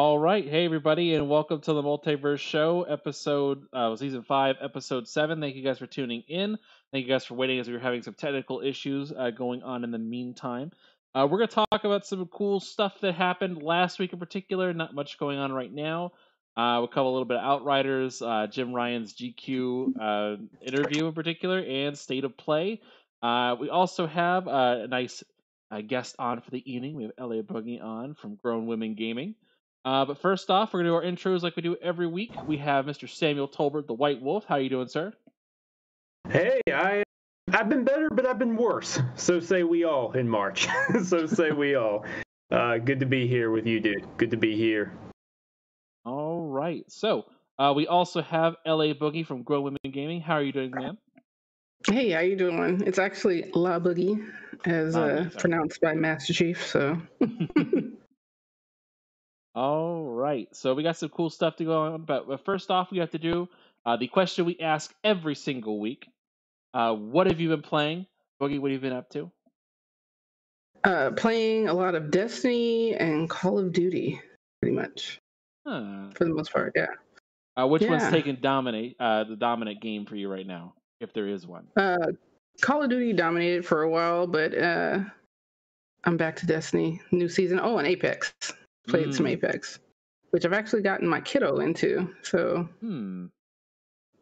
All right, hey everybody, and welcome to the Multiverse Show, episode uh, season five, episode seven. Thank you guys for tuning in. Thank you guys for waiting as we were having some technical issues uh, going on in the meantime. Uh, we're to talk about some cool stuff that happened last week in particular. Not much going on right now. Uh, we'll cover a little bit of Outriders, uh, Jim Ryan's GQ uh, interview in particular, and State of Play. Uh, we also have a nice guest on for the evening. We have LA Boogie on from Grown Women Gaming. Uh, but first off, we're going to do our intros like we do every week. We have Mr. Samuel Tolbert, the White Wolf. How are you doing, sir? Hey, I I've been better, but I've been worse. So say we all in March. so say we all. Uh, good to be here with you, dude. Good to be here. All right. So uh, we also have LA Boogie from Grown Women Gaming. How are you doing, man? Hey, how you doing? It's actually La Boogie, as uh, pronounced by Master Chief. So, All right. So we got some cool stuff to go on. But, first off, we have to do uh, the question we ask every single week. Uh, what have you been playing? Boogie, what have you been up to? uh, playing a lot of Destiny and Call of Duty, pretty much Huh. for the most part. Yeah. Uh, which one's taking dominate uh, the dominant game for you right now, if there is one? Uh, Call of Duty dominated for a while, but uh, I'm back to Destiny, new season. Oh, and Apex. Played some Mm. Apex, which I've actually gotten my kiddo into. So Hmm.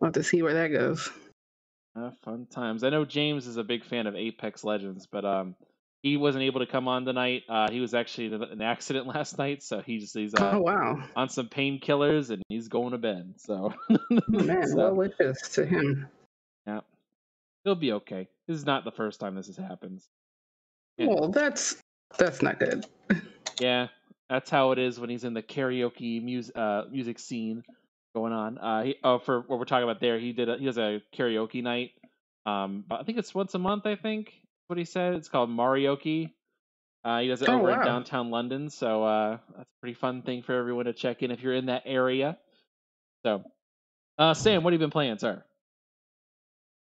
I'll have to see where that goes. Uh, fun times. I know James is a big fan of Apex Legends, but um, he wasn't able to come on tonight. Uh, he was actually in an accident last night, so he's he's uh, oh wow, on some painkillers and he's going to bed. So, oh, man, so, well wishes to him. yeah, he'll be okay. This is not the first time this has happened. Yeah. Well, that's that's not good. Yeah, that's how it is when he's in the karaoke music uh, music scene going on. Uh, he, oh, for what we're talking about there, he did a, he does a karaoke night. Um, I think it's once a month. I think what he said. It's called Marioke. Uh, he does it Oh, over in downtown London, so uh, that's a pretty fun thing for everyone to check in if you're in that area. So, uh, Sam, what have you been playing, sir?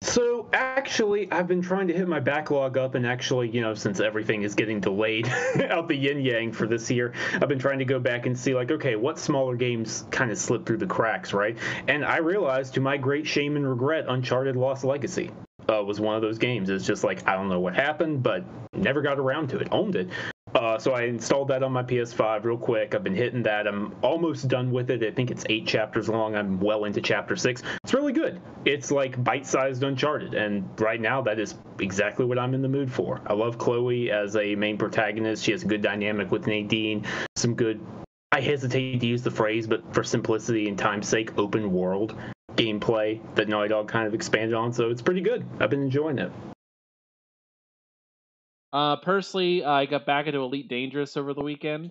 So actually, I've been trying to hit my backlog up, and actually, you know, since everything is getting delayed out the yin yang for this year, I've been trying to go back and see, like, okay, what smaller games kind of slipped through the cracks, right? And I realized, to my great shame and regret, Uncharted Lost Legacy uh, was one of those games. It's just like I don't know what happened, but never got around to it. Owned it. Uh, so I installed that on my PS5 real quick. I've been hitting that. I'm almost done with it. I think it's eight chapters long. I'm well into chapter six. It's really good. It's like bite-sized Uncharted, and right now that is exactly what I'm in the mood for. I love Chloe as a main protagonist. She has a good dynamic with Nadine. Some good. I hesitate to use the phrase, but for simplicity and time's sake, open world gameplay that Naughty Dog kind of expanded on. So it's pretty good. I've been enjoying it. Uh, personally, I got back into Elite Dangerous over the weekend.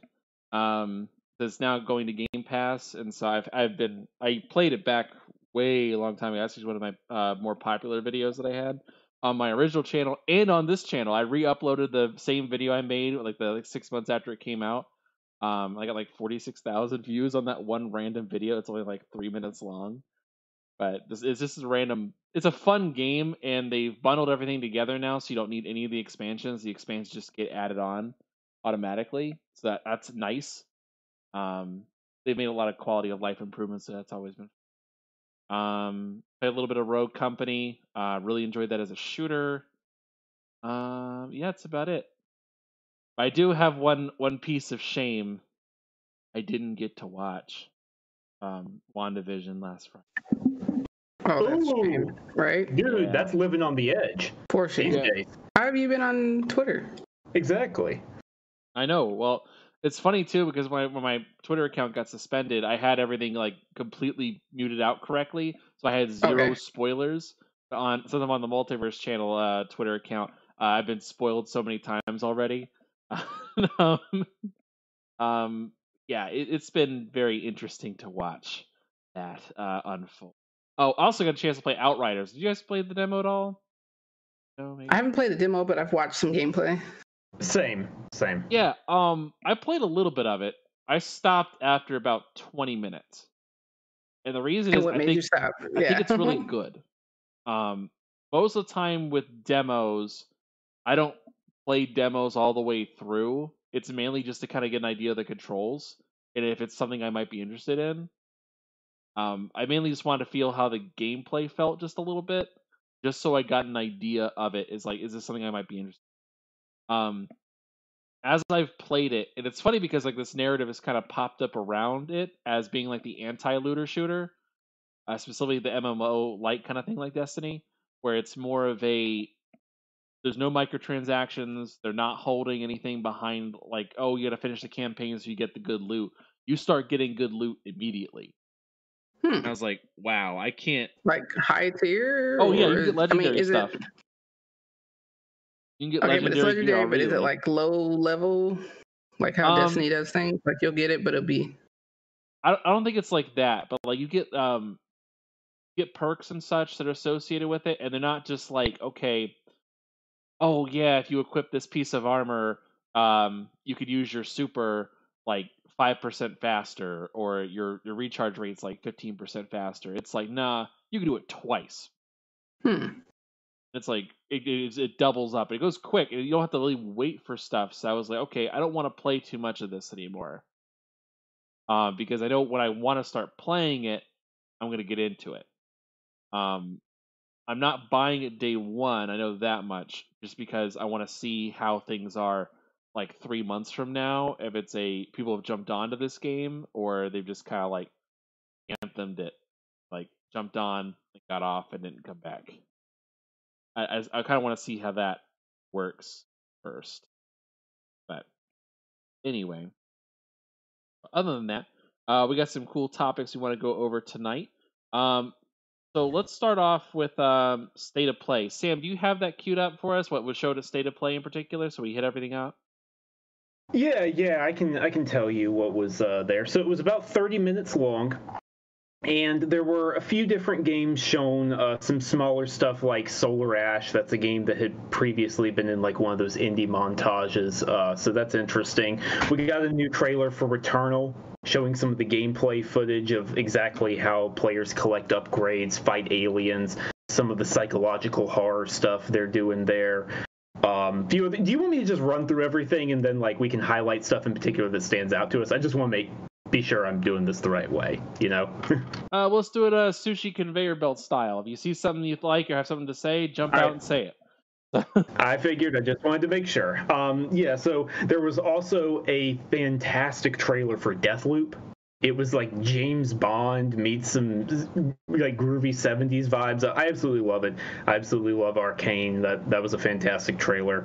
Um, it's now going to Game Pass, and so I've I've been I played it back way a long time ago. That's actually one of my uh, more popular videos that I had on my original channel and on this channel. I re-uploaded the same video I made like the like six months after it came out. Um, I got like forty six thousand views on that one random video. It's only like three minutes long, but this is just random. It's a fun game, and they've bundled everything together now, so you don't need any of the expansions. The expansions just get added on automatically, so that that's nice. Um, they've made a lot of quality of life improvements, so that's always been. Um, played a little bit of Rogue Company. Uh, really enjoyed that as a shooter. Um, yeah, that's about it. I do have one one piece of shame. I didn't get to watch um WandaVision last Friday. Oh, that's shame, right? Dude, Yeah. that's living on the edge Poor these shame. Yeah. How have you been on Twitter? Exactly. I know. Well, it's funny too because when, I, when my Twitter account got suspended, I had everything like completely muted out correctly, so I had zero Okay. spoilers on. Since I'm on the Multiverse Channel uh, Twitter account, uh, I've been spoiled so many times already. um, um, yeah, it, it's been very interesting to watch that uh, unfold. Oh, I also got a chance to play Outriders. Did you guys play the demo at all? No, maybe? I haven't played the demo, but I've watched some gameplay. Same. Same. Yeah, um, I played a little bit of it. I stopped after about 20 minutes. And the reason And is what I made think, you stop? I think it's really good. Um, most of the time with demos, I don't play demos all the way through. It's mainly just to kind of get an idea of the controls and if it's something I might be interested in. Um, I mainly just wanted to feel how the gameplay felt just a little bit, just so I got an idea of it. Is like, is this something I might be interested? In? Um, as I've played it, and it's funny because like this narrative has kind of popped up around it as being like the anti-looter shooter, uh, specifically the MMO light kind of thing like Destiny, where it's more of a there's no microtransactions. They're not holding anything behind like, oh, you got to finish the campaign so you get the good loot. You start getting good loot immediately. Hmm. I was like, wow, I can't. Like high tier? Oh yeah, you get legendary I mean, is stuff. It, You can get okay, legendary. but it's legendary, but is it like low level? Like how Um, Destiny does things? Like you'll get it, but it'll be. I don't- I don't think it's like that, but like you get um get perks and such that are associated with it, and they're not just like okay, oh yeah, if you equip this piece of armor, um, you could use your super like five percent faster, or your your recharge rate's like fifteen percent faster. It's like nah, you can do it twice. Hmm. It's like it, it, it doubles up. It goes quick. and You don't have to really wait for stuff. So I was like, okay, I don't want to play too much of this anymore. Uh, because I know when I want to start playing it, I'm going to get into it. Um, I'm not buying it day one. I know that much, just because I want to see how things are like three months from now. If it's a people have jumped onto this game, or they've just kind of like anthemed it, like jumped on, got off, and didn't come back. I, I, I kind of want to see how that works first. But anyway, other than that, uh, we got some cool topics we want to go over tonight. Um, so let's start off with um, state of play. Sam, do you have that queued up for us? What was showed at state of play in particular? So we hit everything out. Yeah, yeah, I can I can tell you what was uh, there. So it was about 30 minutes long, and there were a few different games shown. Uh, some smaller stuff like Solar Ash. That's a game that had previously been in like one of those indie montages. Uh, so that's interesting. We got a new trailer for Returnal. Showing some of the gameplay footage of exactly how players collect upgrades, fight aliens, some of the psychological horror stuff they're doing there. Um, do you do you want me to just run through everything and then like we can highlight stuff in particular that stands out to us? I just want to make be sure I'm doing this the right way, you know. Uh, let's do it a sushi conveyor belt style. If you see something you like or have something to say, jump All out right. and say it. I figured I just wanted to make sure. Um, yeah, so there was also a fantastic trailer for Deathloop. It was like James Bond meets some like groovy 70s vibes. I absolutely love it. I absolutely love Arkane. That that was a fantastic trailer.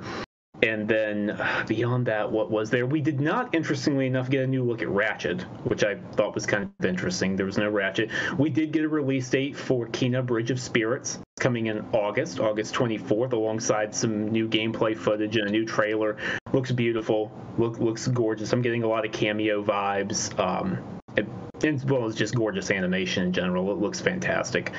And then uh, beyond that, what was there? We did not, interestingly enough, get a new look at Ratchet, which I thought was kind of interesting. There was no Ratchet. We did get a release date for Kena Bridge of Spirits It's coming in August, August 24th, alongside some new gameplay footage and a new trailer. Looks beautiful. Look, looks gorgeous. I'm getting a lot of cameo vibes. Um, it, as well as just gorgeous animation in general. It looks fantastic.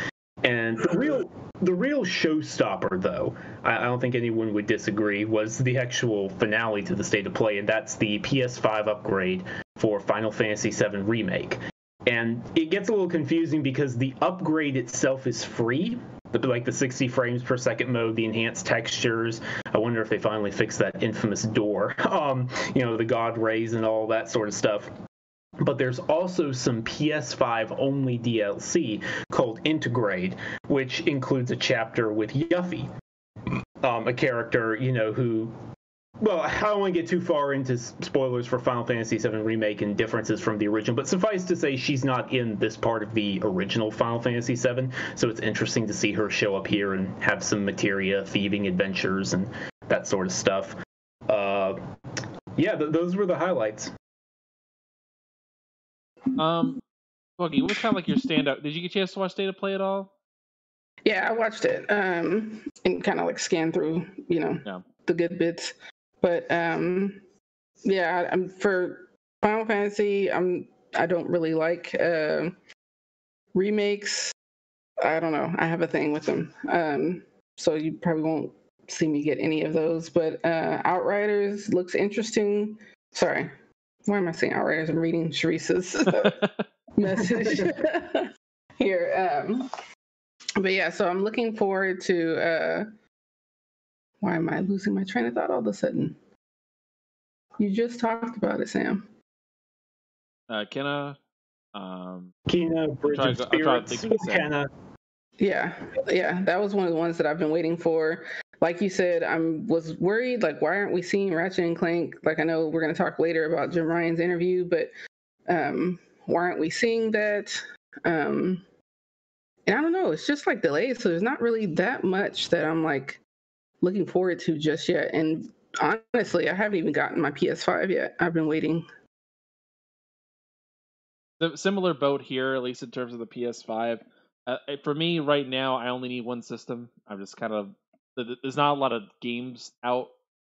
And the real the real showstopper, though, I, I don't think anyone would disagree, was the actual finale to the state of play, and that's the PS5 upgrade for Final Fantasy VII Remake. And it gets a little confusing because the upgrade itself is free, like the 60 frames per second mode, the enhanced textures. I wonder if they finally fixed that infamous door, um, you know, the God rays and all that sort of stuff but there's also some PS5 only DLC called Intergrade, which includes a chapter with Yuffie, um, a character, you know, who. Well, I don't want to get too far into spoilers for Final Fantasy VII Remake and differences from the original, but suffice to say, she's not in this part of the original Final Fantasy VII, so it's interesting to see her show up here and have some materia, thieving adventures, and that sort of stuff. Uh, yeah, th- those were the highlights. Um, Boogie, what was kind of like your standout? Did you get a chance to watch of Play at all? Yeah, I watched it um, and kind of like scanned through, you know, Yeah. the good bits. But um, yeah, I- I'm for Final Fantasy. I'm I don't really like uh, remakes. I don't know. I have a thing with them. Um, so you probably won't see me get any of those. But uh, Outriders looks interesting. Sorry, why am I saying Outriders? I'm reading Sharice's message here. Um, but yeah, so I'm looking forward to. Uh, why am I losing my train of thought all of a sudden? You just talked about it, Sam. uh, Kena. Um, Kena, Bridge trying of to I'm trying to Spirits, think of. Kena. Yeah, yeah, that was one of the ones that I've been waiting for. Like you said, I was worried. Like, why aren't we seeing Ratchet and Clank? Like, I know we're going to talk later about Jim Ryan's interview, but um, why aren't we seeing that? Um, and I don't know. It's just like delayed, so there's not really that much that I'm like looking forward to just yet. And honestly, I haven't even gotten my PS5 yet. I've been waiting. the similar boat here, at least in terms of the PS5. Uh, for me, right now, I only need one system. I'm just kind of there's not a lot of games out,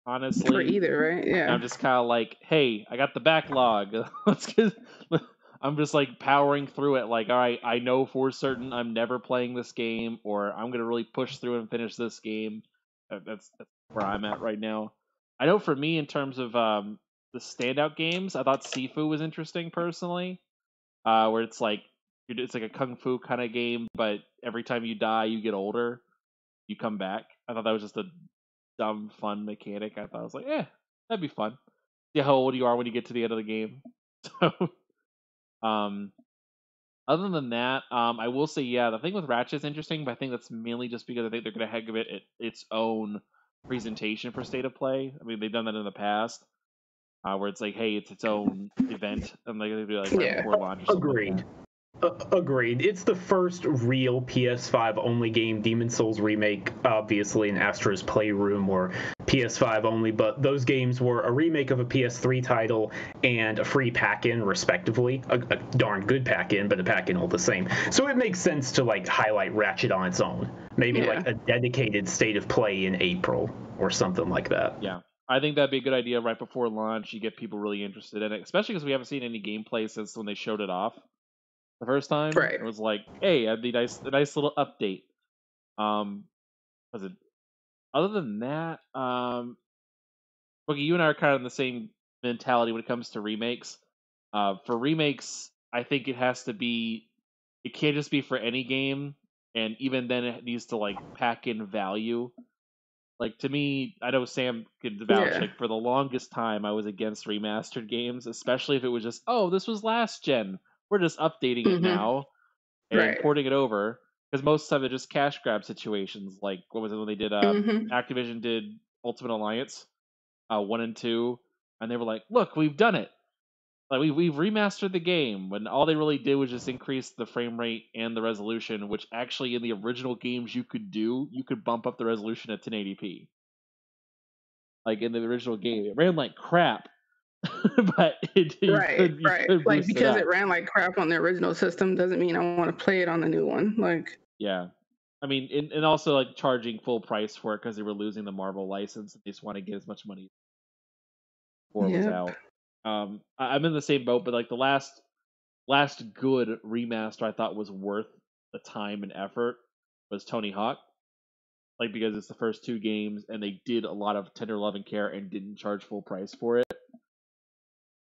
honestly. For either, right? And Yeah. I'm just kind of like, hey, I got the backlog. Let's get. I'm just like powering through it. Like, all right, I know for certain I'm never playing this game, or I'm gonna really push through and finish this game. That's, that's where I'm at right now. I know for me, in terms of um, the standout games, I thought Sifu was interesting personally, uh, where it's like it's like a kung fu kind of game, but every time you die, you get older, you come back. I thought that was just a dumb, fun mechanic. I thought I was like, eh, that'd be fun. See how old you are when you get to the end of the game. So, um, other than that, um, I will say, yeah, the thing with Ratchet's interesting, but I think that's mainly just because I think they're going to give it it its own presentation for state of play. I mean, they've done that in the past, uh, where it's like, hey, it's its own event, and like they do like right Yeah. before launch. something like Agreed. that. Uh, agreed. It's the first real PS5 only game. Demon Souls remake, obviously, in Astro's Playroom or PS5 only, but those games were a remake of a PS3 title and a free pack-in, respectively. A, a darn good pack-in, but a pack-in all the same. So it makes sense to like highlight Ratchet on its own. Maybe Yeah. like a dedicated state of play in April or something like that. Yeah. I think that'd be a good idea right before launch. You get people really interested in it, especially because we haven't seen any gameplay since when they showed it off the first time. Right. It was like, hey, that'd be nice, a nice little update. Um, was it? Other than that, um, Boogie, you and I are kind of in the same mentality when it comes to remakes. Uh, for remakes, I think it has to be. It can't just be for any game, and even then, it needs to like pack in value. Like to me, I know Sam could vouch. Yeah. Like for the longest time, I was against remastered games, especially if it was just, oh, this was last gen. We're just updating it Mhm. now and Right. porting it over. Because most of it just cash grab situations. Like what was it when they did? Uh, Mhm. Activision did Ultimate Alliance, uh, one and two, and they were like, "Look, we've done it. Like we we've remastered the game." When all they really did was just increase the frame rate and the resolution, which actually in the original games you could do. You could bump up the resolution at 1080p. Like in the original game, it ran like crap, but it right, could, right. Like because it, it ran like crap on the original system doesn't mean I want to play it on the new one. Like, Yeah. I mean, and, and also like charging full price for it because they were losing the Marvel license. and They just want to get as much money before it was out. Um, I, I'm in the same boat, but like the last last good remaster I thought was worth the time and effort was Tony Hawk. Like because it's the first two games and they did a lot of tender love and care and didn't charge full price for it.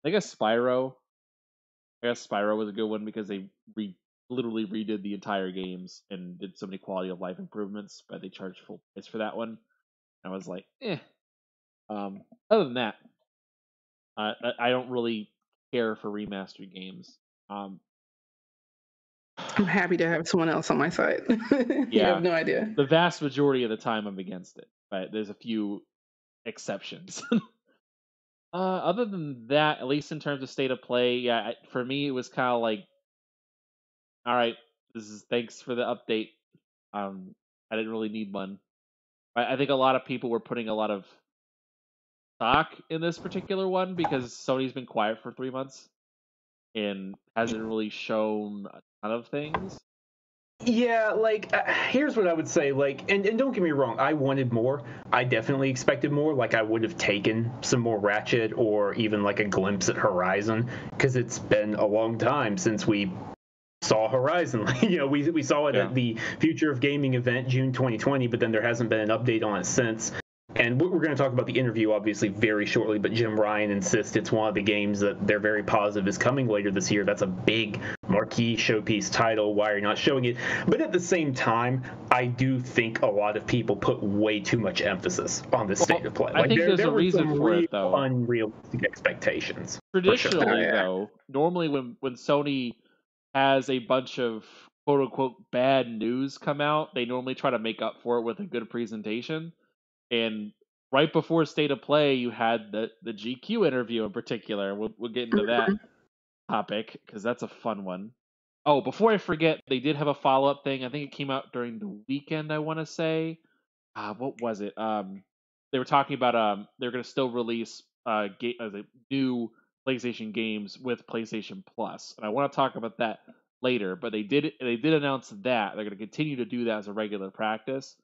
I guess Spyro. I guess Spyro was a good one because they re- literally redid the entire games and did so many quality of life improvements, but they charged full price for that one. I was like, eh. Um, other than that, uh, I, I don't really care for remastered games. Um, I'm happy to have someone else on my side. you have no idea. the vast majority of the time, I'm against it, but there's a few exceptions. uh, other than that, at least in terms of state of play, yeah, for me, it was kind of like, all right, this is thanks for the update. Um, I didn't really need one. I, I think a lot of people were putting a lot of stock in this particular one because Sony's been quiet for three months and hasn't really shown a ton of things. Yeah, like uh, here's what I would say. Like, and, and don't get me wrong, I wanted more. I definitely expected more. Like, I would have taken some more Ratchet or even like a glimpse at Horizon because it's been a long time since we saw Horizon. you know, we we saw it Yeah. at the Future of Gaming event June 2020, but then there hasn't been an update on it since. And we- we're going to talk about the interview obviously very shortly, but Jim Ryan insists it's one of the games that they're very positive is coming later this year. That's a big marquee showpiece title? Why are you not showing it? But at the same time, I do think a lot of people put way too much emphasis on the state Well, of play. I think there, there's there a reason for it, though. Unrealistic expectations. Traditionally, yeah. though, normally when when Sony has a bunch of quote unquote bad news come out, they normally try to make up for it with a good presentation. And right before State of Play, you had the the GQ interview in particular. We'll we'll get into that topic because that's a fun one. Oh, before I forget, they did have a follow up thing. I think it came out during the weekend. I want to say, uh, what was it? Um, they were talking about um, they're going to still release uh, ga- uh, new PlayStation games with PlayStation Plus, and I want to talk about that later. But they did they did announce that they're going to continue to do that as a regular practice.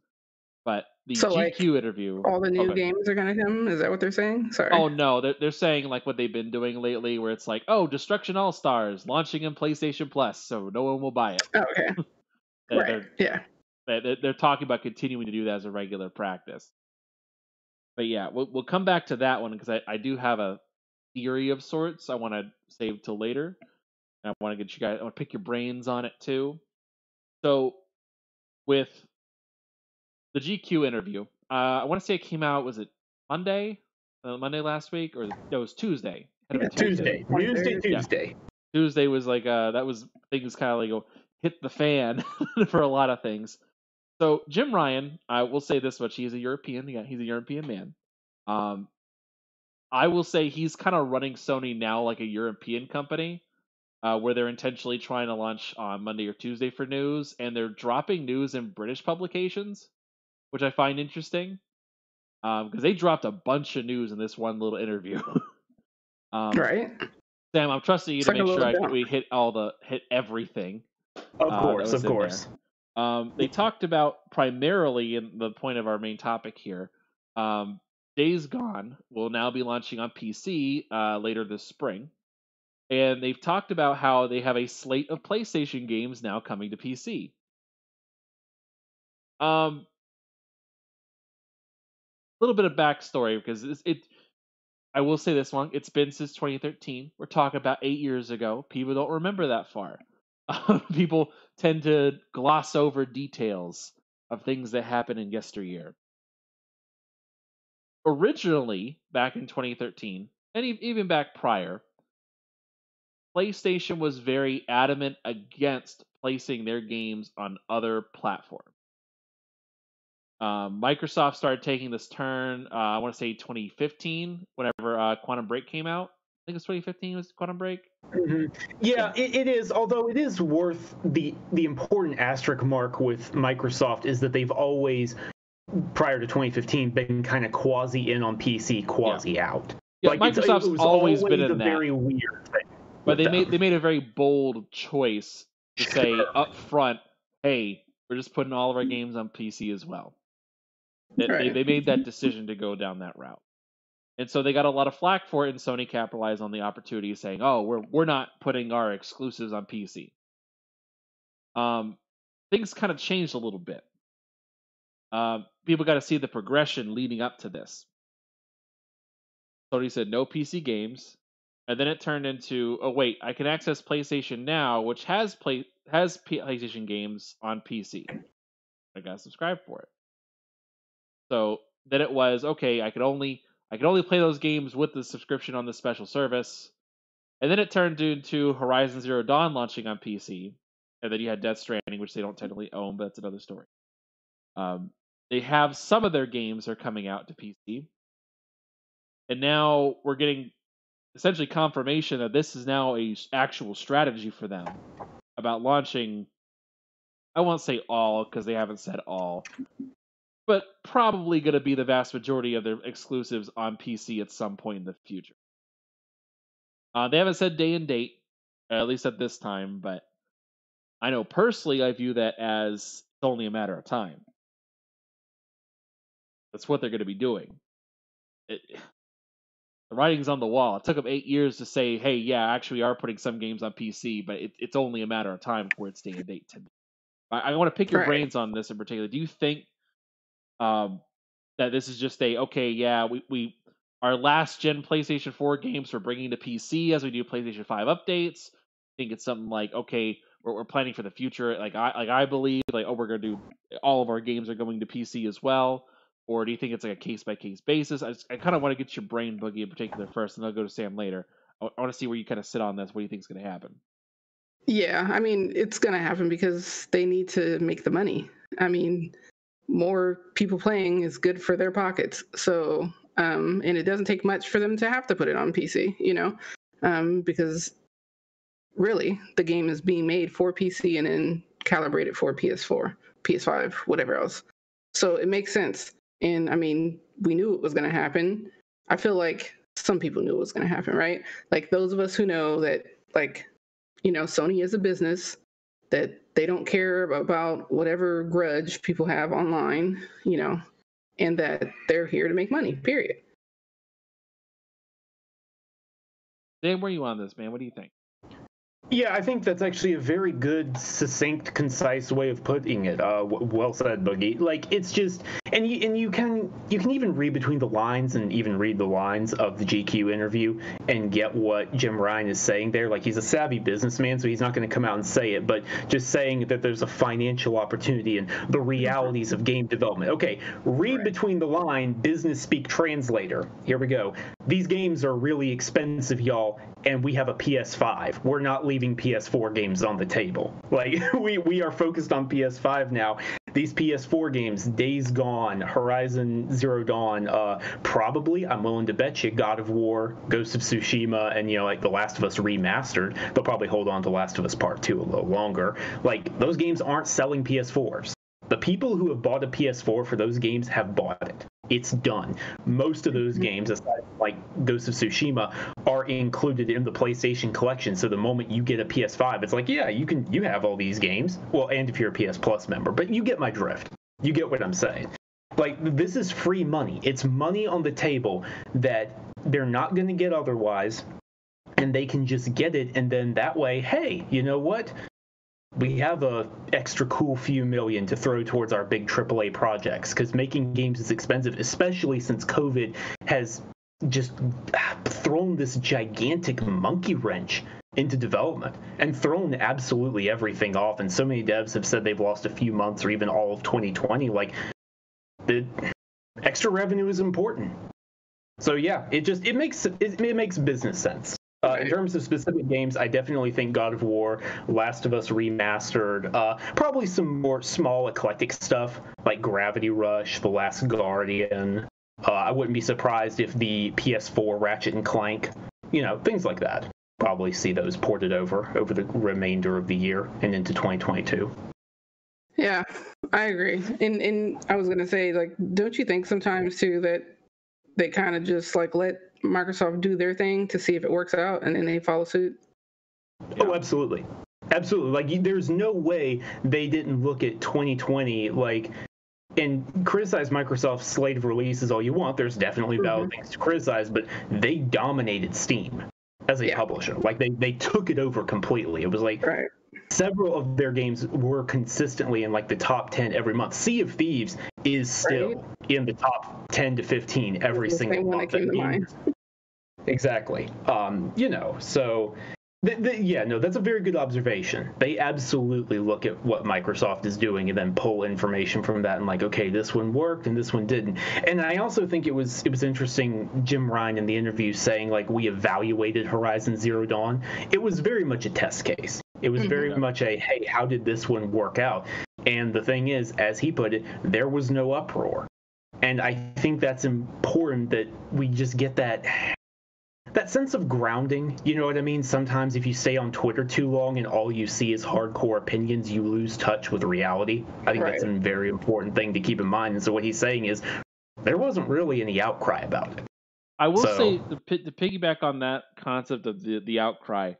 But the So, GQ like, interview, All the new Okay. games are gonna come. Is that what they're saying? Sorry. Oh no, they're they're saying like what they've been doing lately, where it's like, oh, Destruction All Stars launching in PlayStation Plus, so no one will buy it. Oh, okay. They're, right. Yeah. they're, they're, they're talking about continuing to do that as a regular practice. But yeah, we'll we'll come back to that one because I, I do have a theory of sorts I want to save till later. And I want to get you guys, I want to pick your brains on it too. So with the GQ interview, uh, I want to say it came out. Was it Monday? Uh, Monday last week, or no, it was Tuesday. Had to be Yeah, Tuesday, Tuesday, Yeah. Tuesday. Tuesday was like uh that was things kind of like go hit the fan for a lot of things. So Jim Ryan, I will say this much: he's a European. Yeah, he's a European man. Um, I will say he's kind of running Sony now like a European company, uh, where they're intentionally trying to launch on Monday or Tuesday for news, and they're dropping news in British publications, which I find interesting. Because they dropped a bunch of news in this one little interview. um, Right. Sam, I'm trusting you It's to like make sure I, we hit all the hit everything. Of Uh, course, was of course. Um, they talked about primarily in the point of our main topic here. Um, Days Gone will now be launching on PC uh, later this spring, and they've talked about how they have a slate of PlayStation games now coming to PC. Um, little bit of backstory because it's, it. I will say this one: it's been since 2013. We're talking about eight years ago. People don't remember that far. People tend to gloss over details of things that happened in yesteryear. Originally, back in 2013, and even back prior, PlayStation was very adamant against placing their games on other platforms. Um, Microsoft started taking this turn. Uh, I want to say 2015, whenever uh, Quantum Break came out. I think it's 2015 was Quantum Break. Mhm. Yeah, it, it is. Although it is worth the the important asterisk mark with Microsoft is that they've always, prior to 2015, been kind of quasi in on PC, quasi out. Yeah, Like, Microsoft's it was always been a in that. very weird thing. But they them. made they made a very bold choice to say up front, "Hey, we're just putting all of our games on PC as well." They, they, Right. they made that decision to go down that route, and so they got a lot of flack for it. And Sony capitalized on the opportunity, saying, "Oh, we're we're not putting our exclusives on PC." Um, things kind of changed a little bit. Um, people got to see the progression leading up to this. Sony said no PC games, and then it turned into oh wait, I can access PlayStation Now, which has play has PlayStation games on PC. I got to subscribe for it. So then it was okay. I could only I could only play those games with the subscription on the special service, and then it turned into Horizon Zero Dawn launching on PC, and then you had Death Stranding, which they don't technically own, but that's another story. Um, they have some of their games are coming out to PC, and now we're getting essentially confirmation that this is now a actual strategy for them about launching. I won't say all because they haven't said all, but probably going to be the vast majority of their exclusives on PC at some point in the future. Uh, they haven't said day and date, at least at this time, but I know personally I view that as it's only a matter of time. That's what they're going to be doing. It, the writing's on the wall. It took them eight years to say, "Hey, yeah, actually, we are putting some games on PC, but it, it's only a matter of time before it's day and date." To me, I, I want to pick your Right. brains on this in particular. Do you think um, that this is just a okay? Yeah, we we our last gen PlayStation 4 games we're bringing to PC as we do PlayStation 5 updates. I think it's something like okay, we're, we're planning for the future? Like I like I believe like oh we're gonna do all of our games are going to PC as well, or do you think it's like a case by case basis? I I kind of want to get your brain boogie in particular first, and I'll go to Sam later. I, I want to see where you kind of sit on this. What do you think is going to happen? Yeah, I mean, it's going to happen because they need to make the money. I mean, more people playing is good for their pockets. So, um, and it doesn't take much for them to have to put it on PC, you know, um, because really the game is being made for PC and then calibrated for PS4, PS5, whatever else. So it makes sense. And I mean, we knew it was going to happen. I feel like some people knew it was going to happen, right? Like those of us who know that, like, you know, Sony is a business that they don't care about whatever grudge people have online, you know, and that they're here to make money, period. Dan, where are you on this, man? What do you think? Yeah, I think that's actually a very good, succinct, concise way of putting it. Uh, well said, Boogie. Like it's just, and you and you can you can even read between the lines and even read the lines of the GQ interview and get what Jim Ryan is saying there. Like he's a savvy businessman, so he's not going to come out and say it, but just saying that there's a financial opportunity and the realities of game development. Okay, read right. between the line, business speak translator. Here we go. These games are really expensive, y'all, and we have a PS5. We're not leaving PS4 games on the table. Like we we are focused on PS5 now. These PS4 games, Days Gone, Horizon Zero Dawn, uh, probably I'm willing to bet you God of War, Ghost of Tsushima, and you know like The Last of Us remastered. They'll probably hold on to Last of Us Part Two a little longer. Like those games aren't selling PS4s. The people who have bought a PS4 for those games have bought it it's done. Most of those mm-hmm. games, aside like Ghost of Tsushima, are included in the PlayStation collection. So the moment you get a PS5, it's like, yeah, you can you have all these games. Well, and if you're a PS Plus member, but you get my drift. You get what I'm saying. Like this is free money. It's money on the table that they're not going to get otherwise and they can just get it and then that way hey you know what we have a extra cool few million to throw towards our big AAA projects because making games is expensive, especially since COVID has just thrown this gigantic monkey wrench into development and thrown absolutely everything off. And so many devs have said they've lost a few months or even all of 2020. Like the extra revenue is important. So yeah, it just it makes it, it makes business sense. Uh, in terms of specific games, I definitely think God of War, Last of Us Remastered, uh, probably some more small eclectic stuff like Gravity Rush, The Last Guardian. Uh, I wouldn't be surprised if the PS4 Ratchet and Clank, you know, things like that. Probably see those ported over over the remainder of the year and into 2022. Yeah, I agree. And and I was gonna say, like, don't you think sometimes too that they kind of just like let Microsoft do their thing to see if it works out, and then they follow suit. Oh, absolutely, absolutely. Like, there's no way they didn't look at 2020 like and criticize Microsoft's slate of releases all you want. There's definitely valid mm-hmm. things to criticize, but they dominated Steam as a yeah. publisher. Like they they took it over completely. It was like right. Several of their games were consistently in like the top 10 every month. Sea of Thieves is still right. in the top 10 to 15 every single month. Exactly. Um, you know, so the, the, yeah, no, that's a very good observation. They absolutely look at what Microsoft is doing and then pull information from that and like, okay, this one worked and this one didn't. And I also think it was it was interesting Jim Ryan in the interview saying like we evaluated Horizon Zero Dawn. It was very much a test case. It was very mm-hmm. much a hey, how did this one work out? And the thing is, as he put it, there was no uproar. And I think that's important that we just get that that sense of grounding, you know what I mean? Sometimes if you stay on Twitter too long and all you see is hardcore opinions, you lose touch with reality. I think right. that's a very important thing to keep in mind. And so what he's saying is there wasn't really any outcry about it. I will so, say the, the piggyback on that concept of the, the outcry.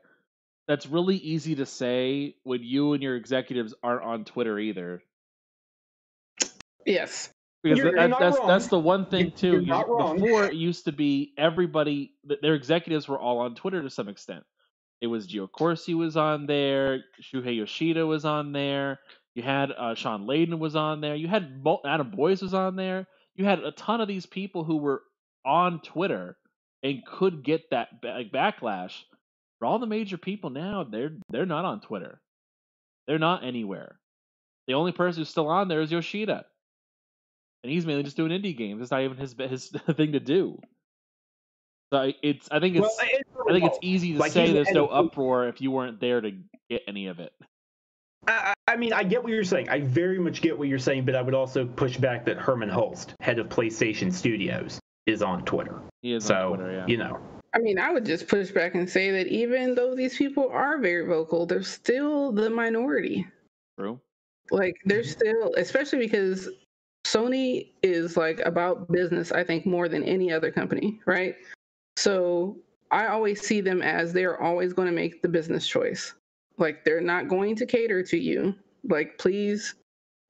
That's really easy to say when you and your executives aren't on Twitter either. Yes because you're, that, you're that's wrong. that's the one thing too. You, before it used to be everybody, their executives were all on Twitter to some extent. It was Gio Corsi was on there, Shuhei Yoshida was on there. You had uh, Shawn Layden was on there. You had Adam Boyes was on there. You had a ton of these people who were on Twitter and could get that like backlash for all the major people now, they're they're not on Twitter. They're not anywhere. The only person who's still on there is Yoshida, and he's mainly just doing indie games. It's not even his his thing to do. So it's I think it's well, it's I think it's easy to like say there's no uproar if you weren't there to get any of it. I, I I mean, I get what you're saying. I very much get what you're saying, but I would also push back that Hermen Hulst, head of PlayStation Studios, is on Twitter. He is so on Twitter, yeah. you know, I mean, I would just push back and say that even though these people are very vocal, they're still the minority. True. Like they're Mm-hmm. still, especially because Sony is like about business, I think, more than any other company, right? So I always see them as they're always going to make the business choice. Like they're not going to cater to you. Like, please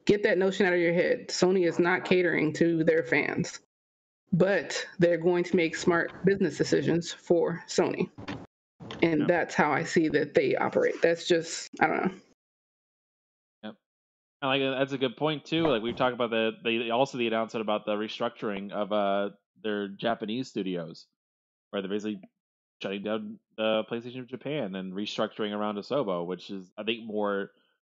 get that notion out of your head. Sony is not catering to their fans, but they're going to make smart business decisions for Sony. And that's how I see that they operate. That's just, I don't know. And like that's a good point too. Like we've talked about the they also the announcement about the restructuring of uh their Japanese studios, where they're basically shutting down the PlayStation of Japan and restructuring around Asobi, which is I think more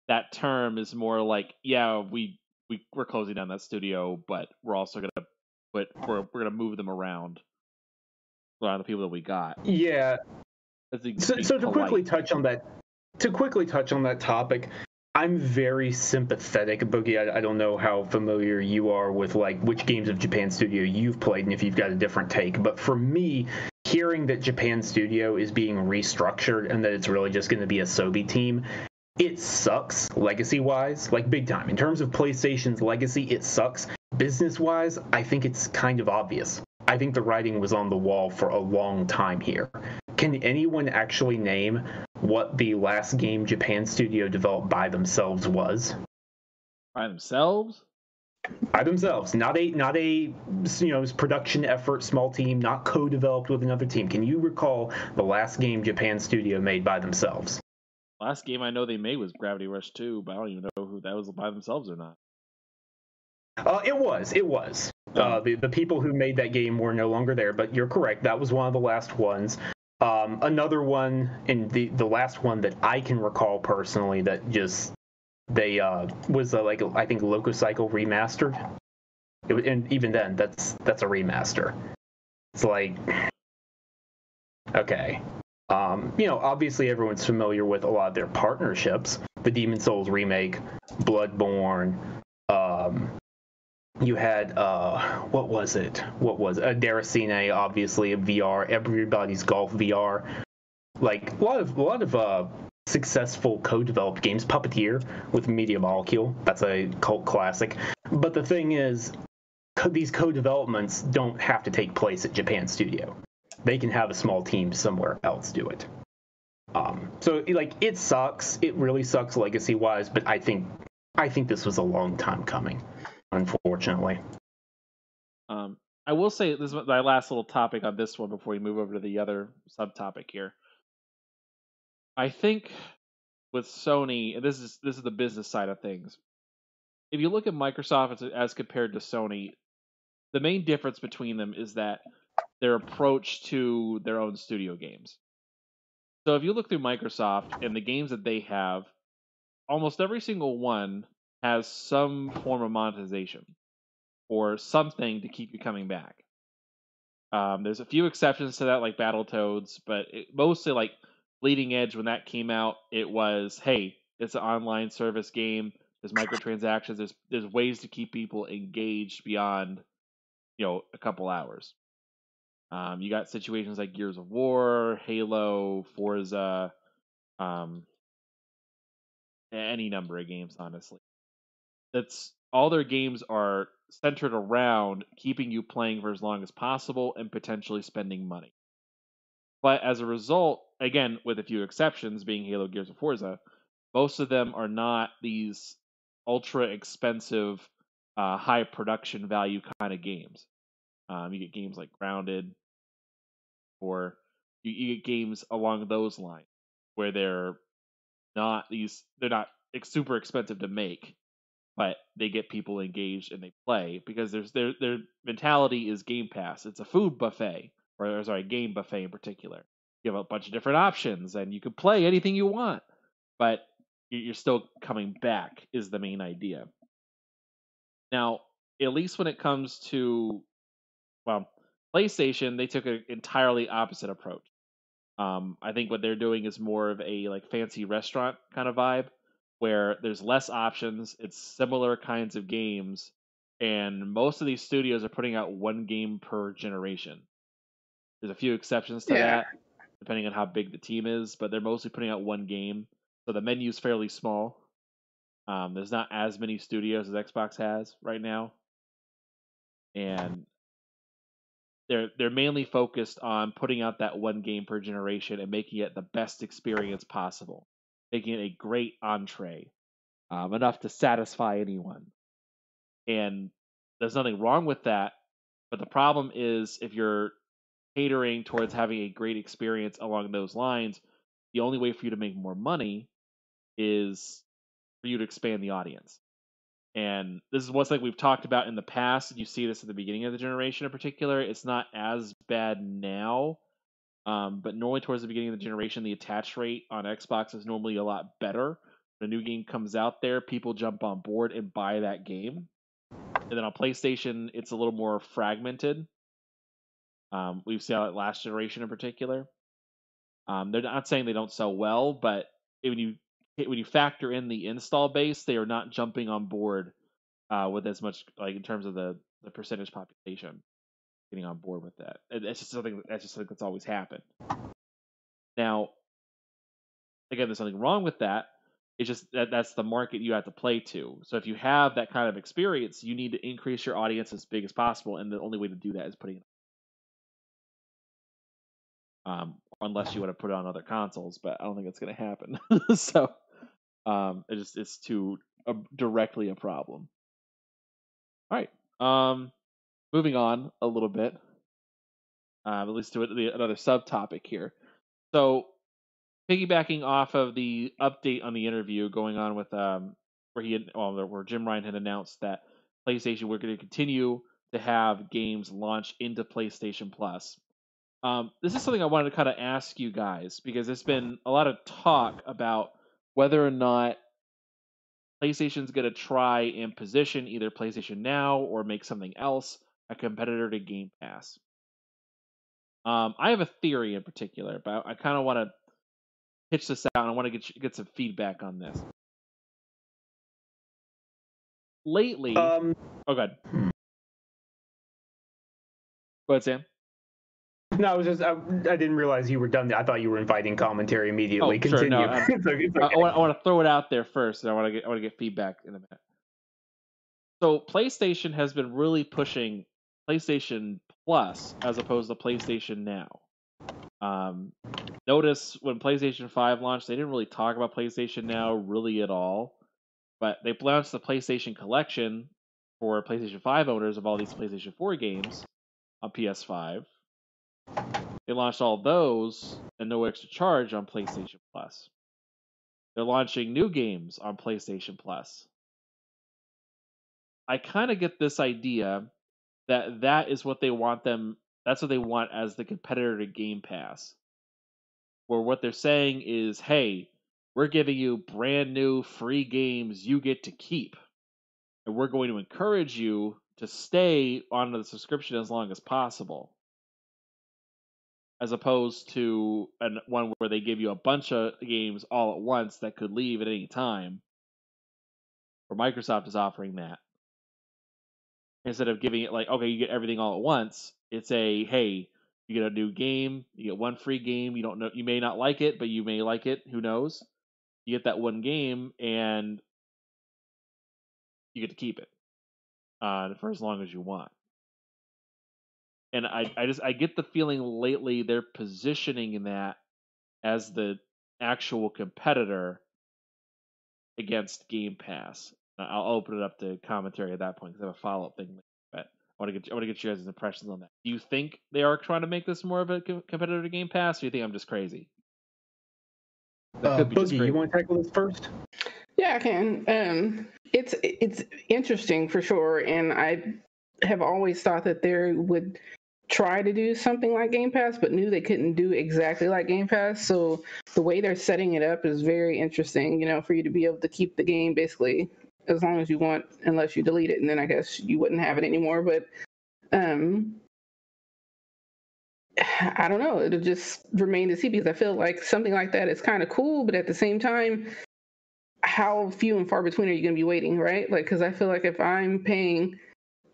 that term is more like yeah we we we're closing down that studio, but we're also gonna but we're we're gonna move them around around the people that we got. yeah. So, so to quickly touch on that, to quickly touch on that topic, I'm very sympathetic, Boogie. I, I don't know how familiar you are with like which games of Japan Studio you've played, and if you've got a different take. But for me, hearing that Japan Studio is being restructured and that it's really just going to be Asobi team, it sucks legacy wise, like big time. In terms of PlayStation's legacy, it sucks. Business wise, I think it's kind of obvious. I think the writing was on the wall for a long time here. Can anyone actually name what the last game Japan Studio developed by themselves was? by themselves. By themselves, not a not a you know production effort, small team, not co-developed with another team. Can you recall the last game Japan Studio made by themselves? Last game I know they made was Gravity Rush 2, but I don't even know who that was by themselves or not. Uh, it was. It was. Uh, the the people who made that game were no longer there, but you're correct. That was one of the last ones. Um, another one, and the the last one that I can recall personally that just they uh, was uh, like I think Lococycle remastered. It, and even then, that's that's a remaster. It's like okay. Um, you know, obviously everyone's familiar with a lot of their partnerships. The Demon Souls remake, Bloodborne, um, you had uh what was it? What was it? Uh, Deracine obviously VR everybody's golf VR like a lot of a lot of uh successful co-developed games. Puppeteer with Media Molecule. That's a cult classic. But the thing is co- these co-developments don't have to take place at Japan Studio. They can have a small team somewhere else do it. Um so like it sucks. It really sucks legacy wise but I think I think this was a long time coming unfortunately. Um, I will say this is my last little topic on this one before we move over to the other subtopic here. I think with Sony, this is this is the business side of things. If you look at Microsoft as, as compared to Sony, the main difference between them is that their approach to their own studio games. So if you look through Microsoft and the games that they have, almost every single one has some form of monetization or something to keep you coming back. Um, there's a few exceptions to that, like Battletoads, but it, mostly like Bleeding Edge. When that came out, it was hey, it's an online service game. There's microtransactions. There's there's ways to keep people engaged beyond, you know, a couple hours. Um, you got situations like Gears of War, Halo, Forza, um, any number of games, honestly. That's all their games are centered around keeping you playing for as long as possible and potentially spending money. But as a result, again, with a few exceptions being Halo, Gears of Forza, most of them are not these ultra expensive, uh, high production value kind of games. Um, you get games like Grounded, or you, you get games along those lines where they're not these they're not super expensive to make but they get people engaged and they play because there's their their mentality is game pass it's a food buffet or or sorry game buffet in particular you have a bunch of different options and you can play anything you want, but you're still coming back is the main idea. Now, at least when it comes to well, PlayStation, they took an entirely opposite approach. Um, I think what they're doing is more of a like fancy restaurant kind of vibe, where there's less options. It's similar kinds of games, and most of these studios are putting out one game per generation. There's a few exceptions to yeah. that, depending on how big the team is, but they're mostly putting out one game. So the menu is fairly small. Um, there's not as many studios as Xbox has right now, and they're they're mainly focused on putting out that one game per generation and making it the best experience possible, making it a great entree, um, enough to satisfy anyone. And there's nothing wrong with that, but the problem is if you're catering towards having a great experience along those lines, the only way for you to make more money is for you to expand the audience. And this is what's like we've talked about in the past. You see this at the beginning of the generation in particular. It's not as bad now, um, but normally towards the beginning of the generation, the attach rate on Xbox is normally a lot better. When a new game comes out there, people jump on board and buy that game. And then on PlayStation, it's a little more fragmented. Um, we've seen it last generation in particular. Um, they're not saying they don't sell well, but when you when you factor in the install base, they are not jumping on board uh, with as much like in terms of the the percentage population getting on board with that. That's just something that's just something that's always happened. Now, again, there's nothing wrong with that. It's just that that's the market you have to play to. So if you have that kind of experience, you need to increase your audience as big as possible, and the only way to do that is putting it. Um, unless you want to put it on other consoles, but I don't think it's going to happen. so um, it just it's too uh, directly a problem. All right. Um, moving on a little bit, uh, at least to another subtopic here. So, piggybacking off of the update on the interview going on with um, where he well, where Jim Ryan had announced that PlayStation we're going to continue to have games launch into PlayStation Plus. Um, this is something I wanted to kind of ask you guys because there's been a lot of talk about whether or not PlayStation's going to try and position either PlayStation Now or make something else a competitor to Game Pass. Um, I have a theory in particular, but I kind of want to pitch this out and I want to get get some feedback on this. Lately, um, oh, god. Hmm. Go ahead, Sam. No, I was just I, I, didn't realize you were done. I thought you were inviting commentary immediately. Oh, Continue. Sure, no, it's okay, it's okay. I, I, want, to throw it out there first, and I want to get I want to get feedback in a minute. So PlayStation has been really pushing PlayStation Plus as opposed to PlayStation Now. Um, notice when PlayStation 5 launched, they didn't really talk about PlayStation Now really at all, but they launched the PlayStation Collection for PlayStation 5 owners of all these PlayStation 4 games on PS5 they launched all those and no extra charge on PlayStation Plus. They're launching new games on PlayStation Plus. I kind of get this idea that that is what they want them that's what they want as the competitor to Game Pass. Where what they're saying is, "Hey, we're giving you brand new free games you get to keep. And we're going to encourage you to stay on the subscription as long as possible." as opposed to an, one where they give you a bunch of games all at once that could leave at any time. Where Microsoft is offering that instead of giving it like, okay, you get everything all at once. It's a hey, you get a new game, you get one free game. You don't know, you may not like it, but you may like it. Who knows? You get that one game and you get to keep it uh, for as long as you want and I, I just I get the feeling lately they're positioning that as the actual competitor against Game Pass. I'll open it up to commentary at that point because I have a follow up thing. But I want to get I want to get you guys' impressions on that. Do you think they are trying to make this more of a competitor to Game Pass, or do you think I'm just crazy? Uh, Boogie, you want to tackle this first? Yeah, I can. Um, it's it's interesting for sure, and I have always thought that they would try to do something like Game Pass, but knew they couldn't do exactly like Game Pass. So the way they're setting it up is very interesting. You know, for you to be able to keep the game basically as long as you want, unless you delete it, and then I guess you wouldn't have it anymore. But um, I don't know. It'll just remain to see because I feel like something like that is kind of cool, but at the same time, how few and far between are you going to be waiting, right? Like, because I feel like if I'm paying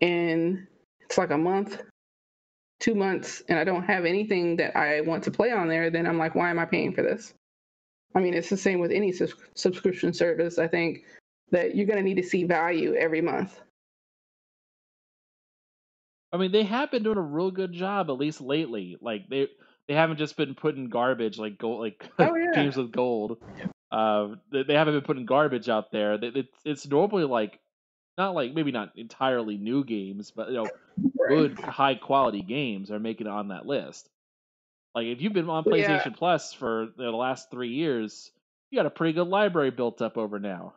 and it's like a month, two months, and I don't have anything that I want to play on there, then I'm like, why am I paying for this? I mean, it's the same with any subscription service. I think that you're going to need to see value every month. I mean, they have been doing a real good job, at least lately. Like they they haven't just been putting garbage like gold, like oh, yeah. games with gold. Uh, they, they, haven't been putting garbage out there. They, it's normally like not like maybe not entirely new games, but you know, good high quality games are making it on that list. Like if you've been on PlayStation yeah. Plus for the last three years, you got a pretty good library built up over now.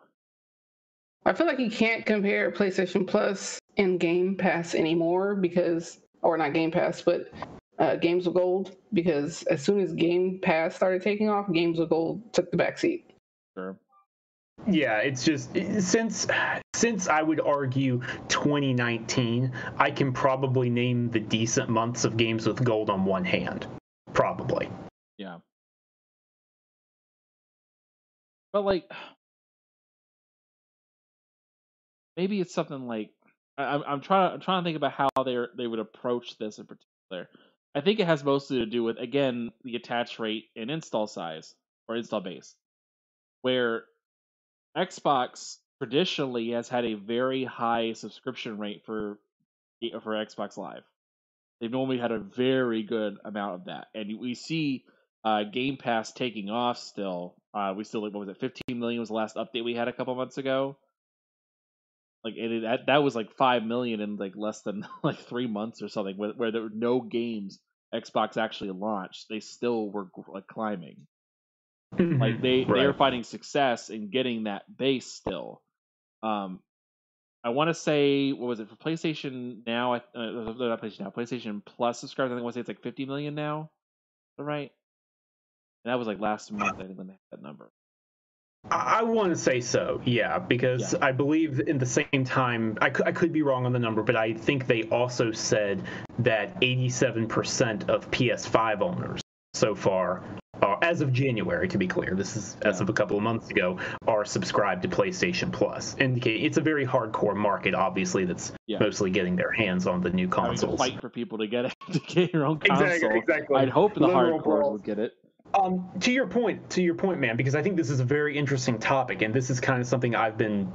I feel like you can't compare PlayStation Plus and Game Pass anymore because, or not Game Pass, but uh, Games of Gold because as soon as Game Pass started taking off, Games of Gold took the backseat. Sure. Yeah, it's just since since I would argue 2019, I can probably name the decent months of games with gold on one hand. Probably. Yeah. But like maybe it's something like I, am I'm trying I'm trying to think about how they they would approach this in particular. I think it has mostly to do with again the attach rate and install size or install base, where Xbox traditionally has had a very high subscription rate for for Xbox Live. They've normally had a very good amount of that, and we see uh, Game Pass taking off. Still, uh, we still what was it? 15 million was the last update we had a couple months ago. Like and it, that, that was like five million in like less than like three months or something, where, where there were no games Xbox actually launched. They still were like climbing. Mm-hmm. Like they right. they are finding success in getting that base still. Um, I want to say what was it for PlayStation now? Uh, not PlayStation now. PlayStation Plus subscribers. I think I want to say it's like 50 million now. Right. And that was like last month. I think when they had that number. I want to say so, yeah, because yeah. I believe in the same time, I could, I could be wrong on the number, but I think they also said that 87% of PS5 owners so far, are, as of January, to be clear, this is as of a couple of months ago, are subscribed to PlayStation Plus. Indicating it's a very hardcore market, obviously, that's yeah. mostly getting their hands on the new consoles. Fight for people to get it, to get your own console. Exactly. exactly. I'd hope the hardcore would get it. Um, to your point, to your point, man, because I think this is a very interesting topic, and this is kind of something I've been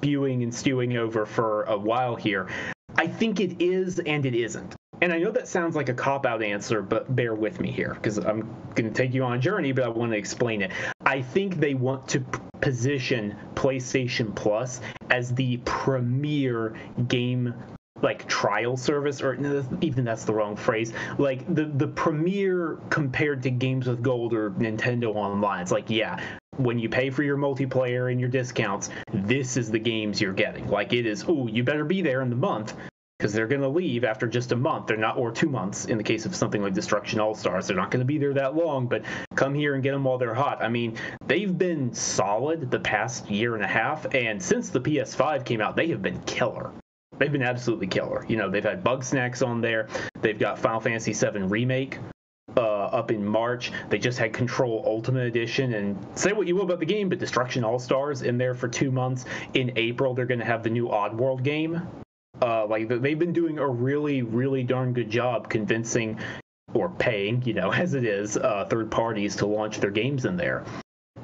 spewing and stewing over for a while here. I think it is and it isn't. And I know that sounds like a cop out answer, but bear with me here because I'm going to take you on a journey, but I want to explain it. I think they want to position PlayStation Plus as the premier game like trial service or even that's the wrong phrase. Like the the premier compared to games with gold or nintendo online it's like yeah when you pay for your multiplayer and your discounts this is the games you're getting. Like it is oh you better be there in the month because they're going to leave after just a month they're not or two months in the case of something like destruction all stars they're not going to be there that long but come here and get them while they're hot. I mean they've been solid the past year and a half and since the ps5 came out they have been killer they've been absolutely killer. You know, they've had Bugsnax on there. They've got Final Fantasy VII Remake uh, up in March. They just had Control Ultimate Edition. And say what you will about the game, but Destruction All Stars in there for two months. In April, they're going to have the new Oddworld game. Uh, like they've been doing a really, really darn good job convincing or paying, you know, as it is, uh, third parties to launch their games in there,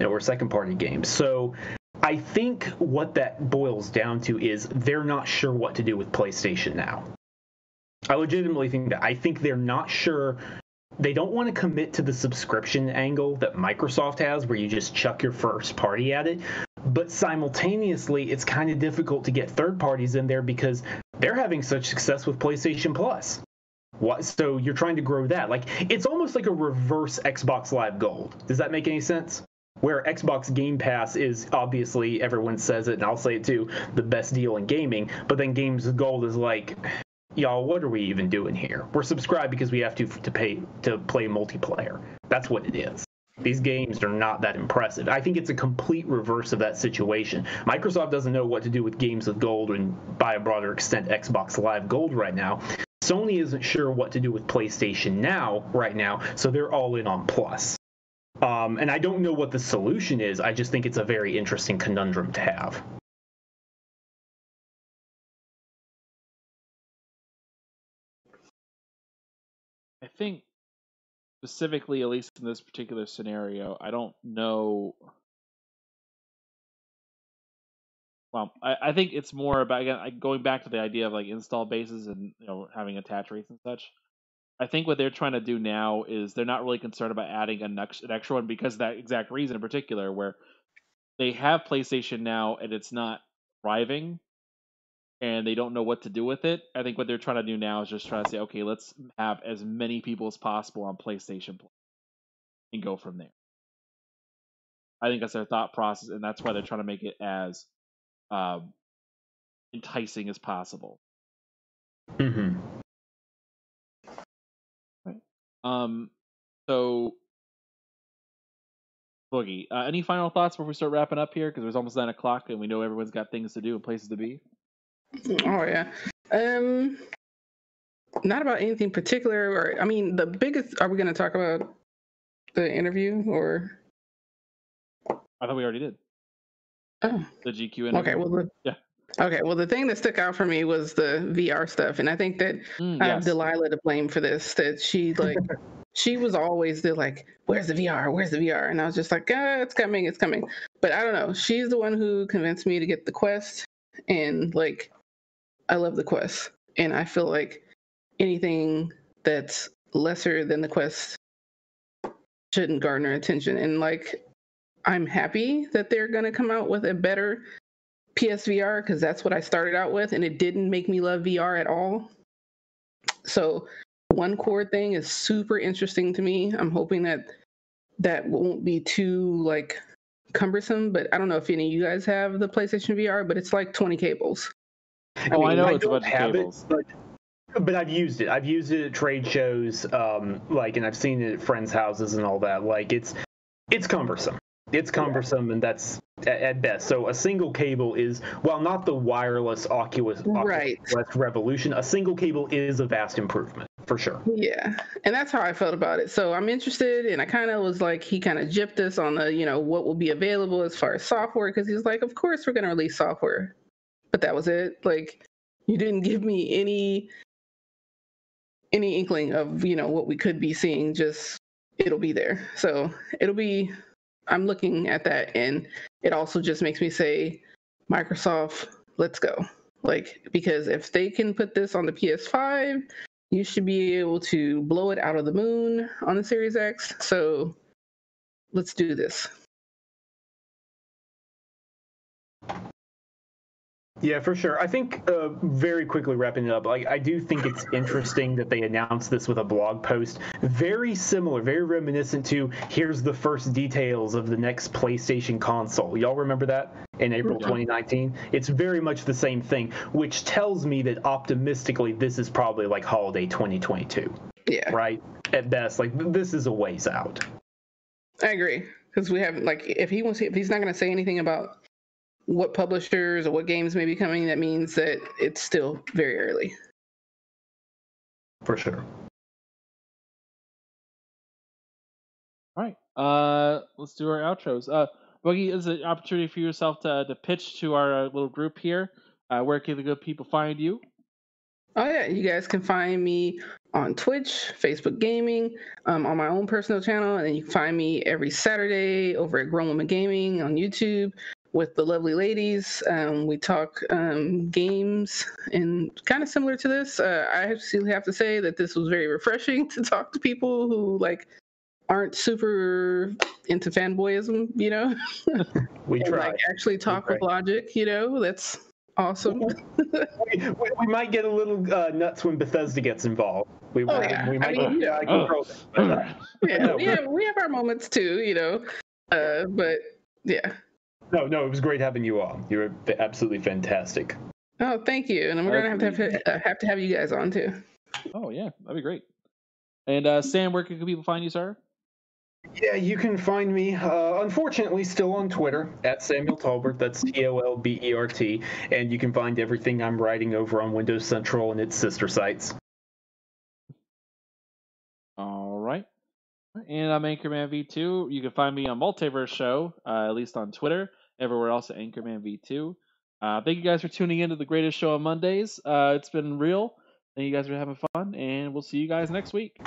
or second party games. So I think what that boils down to is they're not sure what to do with PlayStation now. I legitimately think that. I think they're not sure. They don't want to commit to the subscription angle that Microsoft has, where you just chuck your first party at it. But simultaneously, it's kind of difficult to get third parties in there because they're having such success with PlayStation Plus. What, so you're trying to grow that. Like it's almost like a reverse Xbox Live Gold. Does that make any sense? Where Xbox Game Pass is obviously everyone says it, and I'll say it too, the best deal in gaming. But then Games Gold is like, y'all, what are we even doing here? We're subscribed because we have to to pay to play multiplayer. That's what it is. These games are not that impressive. I think it's a complete reverse of that situation. Microsoft doesn't know what to do with games with gold and, by a broader extent, Xbox Live Gold right now. Sony isn't sure what to do with PlayStation Now right now, so they're all in on Plus. Um, and I don't know what the solution is. I just think it's a very interesting conundrum to have. I think specifically, at least in this particular scenario, I don't know. Well, I, I think it's more about again going back to the idea of like install bases and you know having attach rates and such. I think what they're trying to do now is they're not really concerned about adding an, extra one because that exact reason in particular, where they have PlayStation now and it's not thriving and they don't know what to do with it. I think what they're trying to do now is just trying to say, okay, let's have as many people as possible on PlayStation and go from there. I think that's their thought process, and that's why they're trying to make it as um, enticing as possible. Mm-hmm. Um, so Boogie, uh, any final thoughts before we start wrapping up here? Because it's almost nine o'clock, and we know everyone's got things to do and places to be. Oh yeah. Um, not about anything particular, or I mean, the biggest. Are we going to talk about the interview or? I thought we already did. Oh. The GQ interview. Okay. Well, the, yeah. Okay. Well, the thing that stuck out for me was the VR stuff, and I think that Mm, I have. Delilah to blame for this. That she like, she was always the like, "Where's the VR? Where's the VR?" And I was just like, "Ah, it's coming, it's coming." But I don't know. She's the one who convinced me to get the Quest, and like, I love the Quest, and I feel like anything that's lesser than the Quest shouldn't garner attention. And like, I'm happy that they're gonna come out with a better PSVR because that's what I started out with, and it didn't make me love VR at all. So, one core thing is super interesting to me. I'm hoping that that won't be too like cumbersome. But I don't know if any of you guys have the PlayStation VR, but it's like 20 cables. Oh, I mean, know I it's a don't bunch of have it, cables. but but I've used it. I've used it at trade shows, um, like, and I've seen it at friends' houses and all that. Like, it's it's cumbersome. It's cumbersome, and that's at, best. So a single cable is, while not the wireless Oculus, Oculus Right. Revolution, a single cable is a vast improvement for sure. Yeah, and that's how I felt about it. So I'm interested, and I kind of was like, he kind of gypped us on the, you know, what will be available as far as software, because he's like, of course we're gonna release software, but that was it. Like, you didn't give me any any inkling of you know what we could be seeing. Just it'll be there. So it'll be. I'm looking at that, and it also just makes me say, Microsoft, let's go. Like, because if they can put this on the PS5 you should be able to blow it out of the moon on the Series X. So let's do this. Yeah, for sure. I think uh, very quickly wrapping it up, like I do think it's interesting that they announced this with a blog post, very similar, very reminiscent to here's the first details of the next PlayStation console. Y'all remember that in April 2019? It's very much the same thing, which tells me that optimistically this is probably like holiday 2022, Yeah, right? At best, like this is a ways out. I agree because we haven't like if he wants if he's not going to say anything about what publishers or what games may be coming, that means that it's still very early. For sure. All right. Uh, let's do our outros. Uh, Boogie is an opportunity for yourself to to pitch to our uh, little group here. Uh, where can the good people find you? Oh yeah, you guys can find me on Twitch, Facebook Gaming, um, on my own personal channel, and you can find me every Saturday over at Grown Women Gaming on YouTube with the lovely ladies. Um, we talk um, games and kind of similar to this. Uh, I actually have to say that this was very refreshing to talk to people who like aren't super into fanboyism, you know, We and try. like actually talk with logic. You know, that's awesome. we, we, we might get a little uh, nuts when Bethesda gets involved. We, Oh, we- yeah. we I might mean, get yeah. out of control. But, yeah, we have we have our moments too, you know. Uh, but yeah, no, no, it was great having you on. You were absolutely fantastic. Oh, thank you. And we're gonna have to have, to have to have you guys on too. Oh yeah, that'd be great. And uh, Sam, where can people find you, sir? Yeah, you can find me, uh, unfortunately, still on Twitter at Samuel Tolbert. That's T O L B E R T. And you can find everything I'm writing over on Windows Central and its sister sites. All right. And I'm Anchorman V2. You can find me on Multiverse Show, uh, at least on Twitter. Everywhere else at Anchorman V2. Uh, thank you guys for tuning in to the greatest show on Mondays. Uh, it's been real. Thank you guys for having fun, and we'll see you guys next week.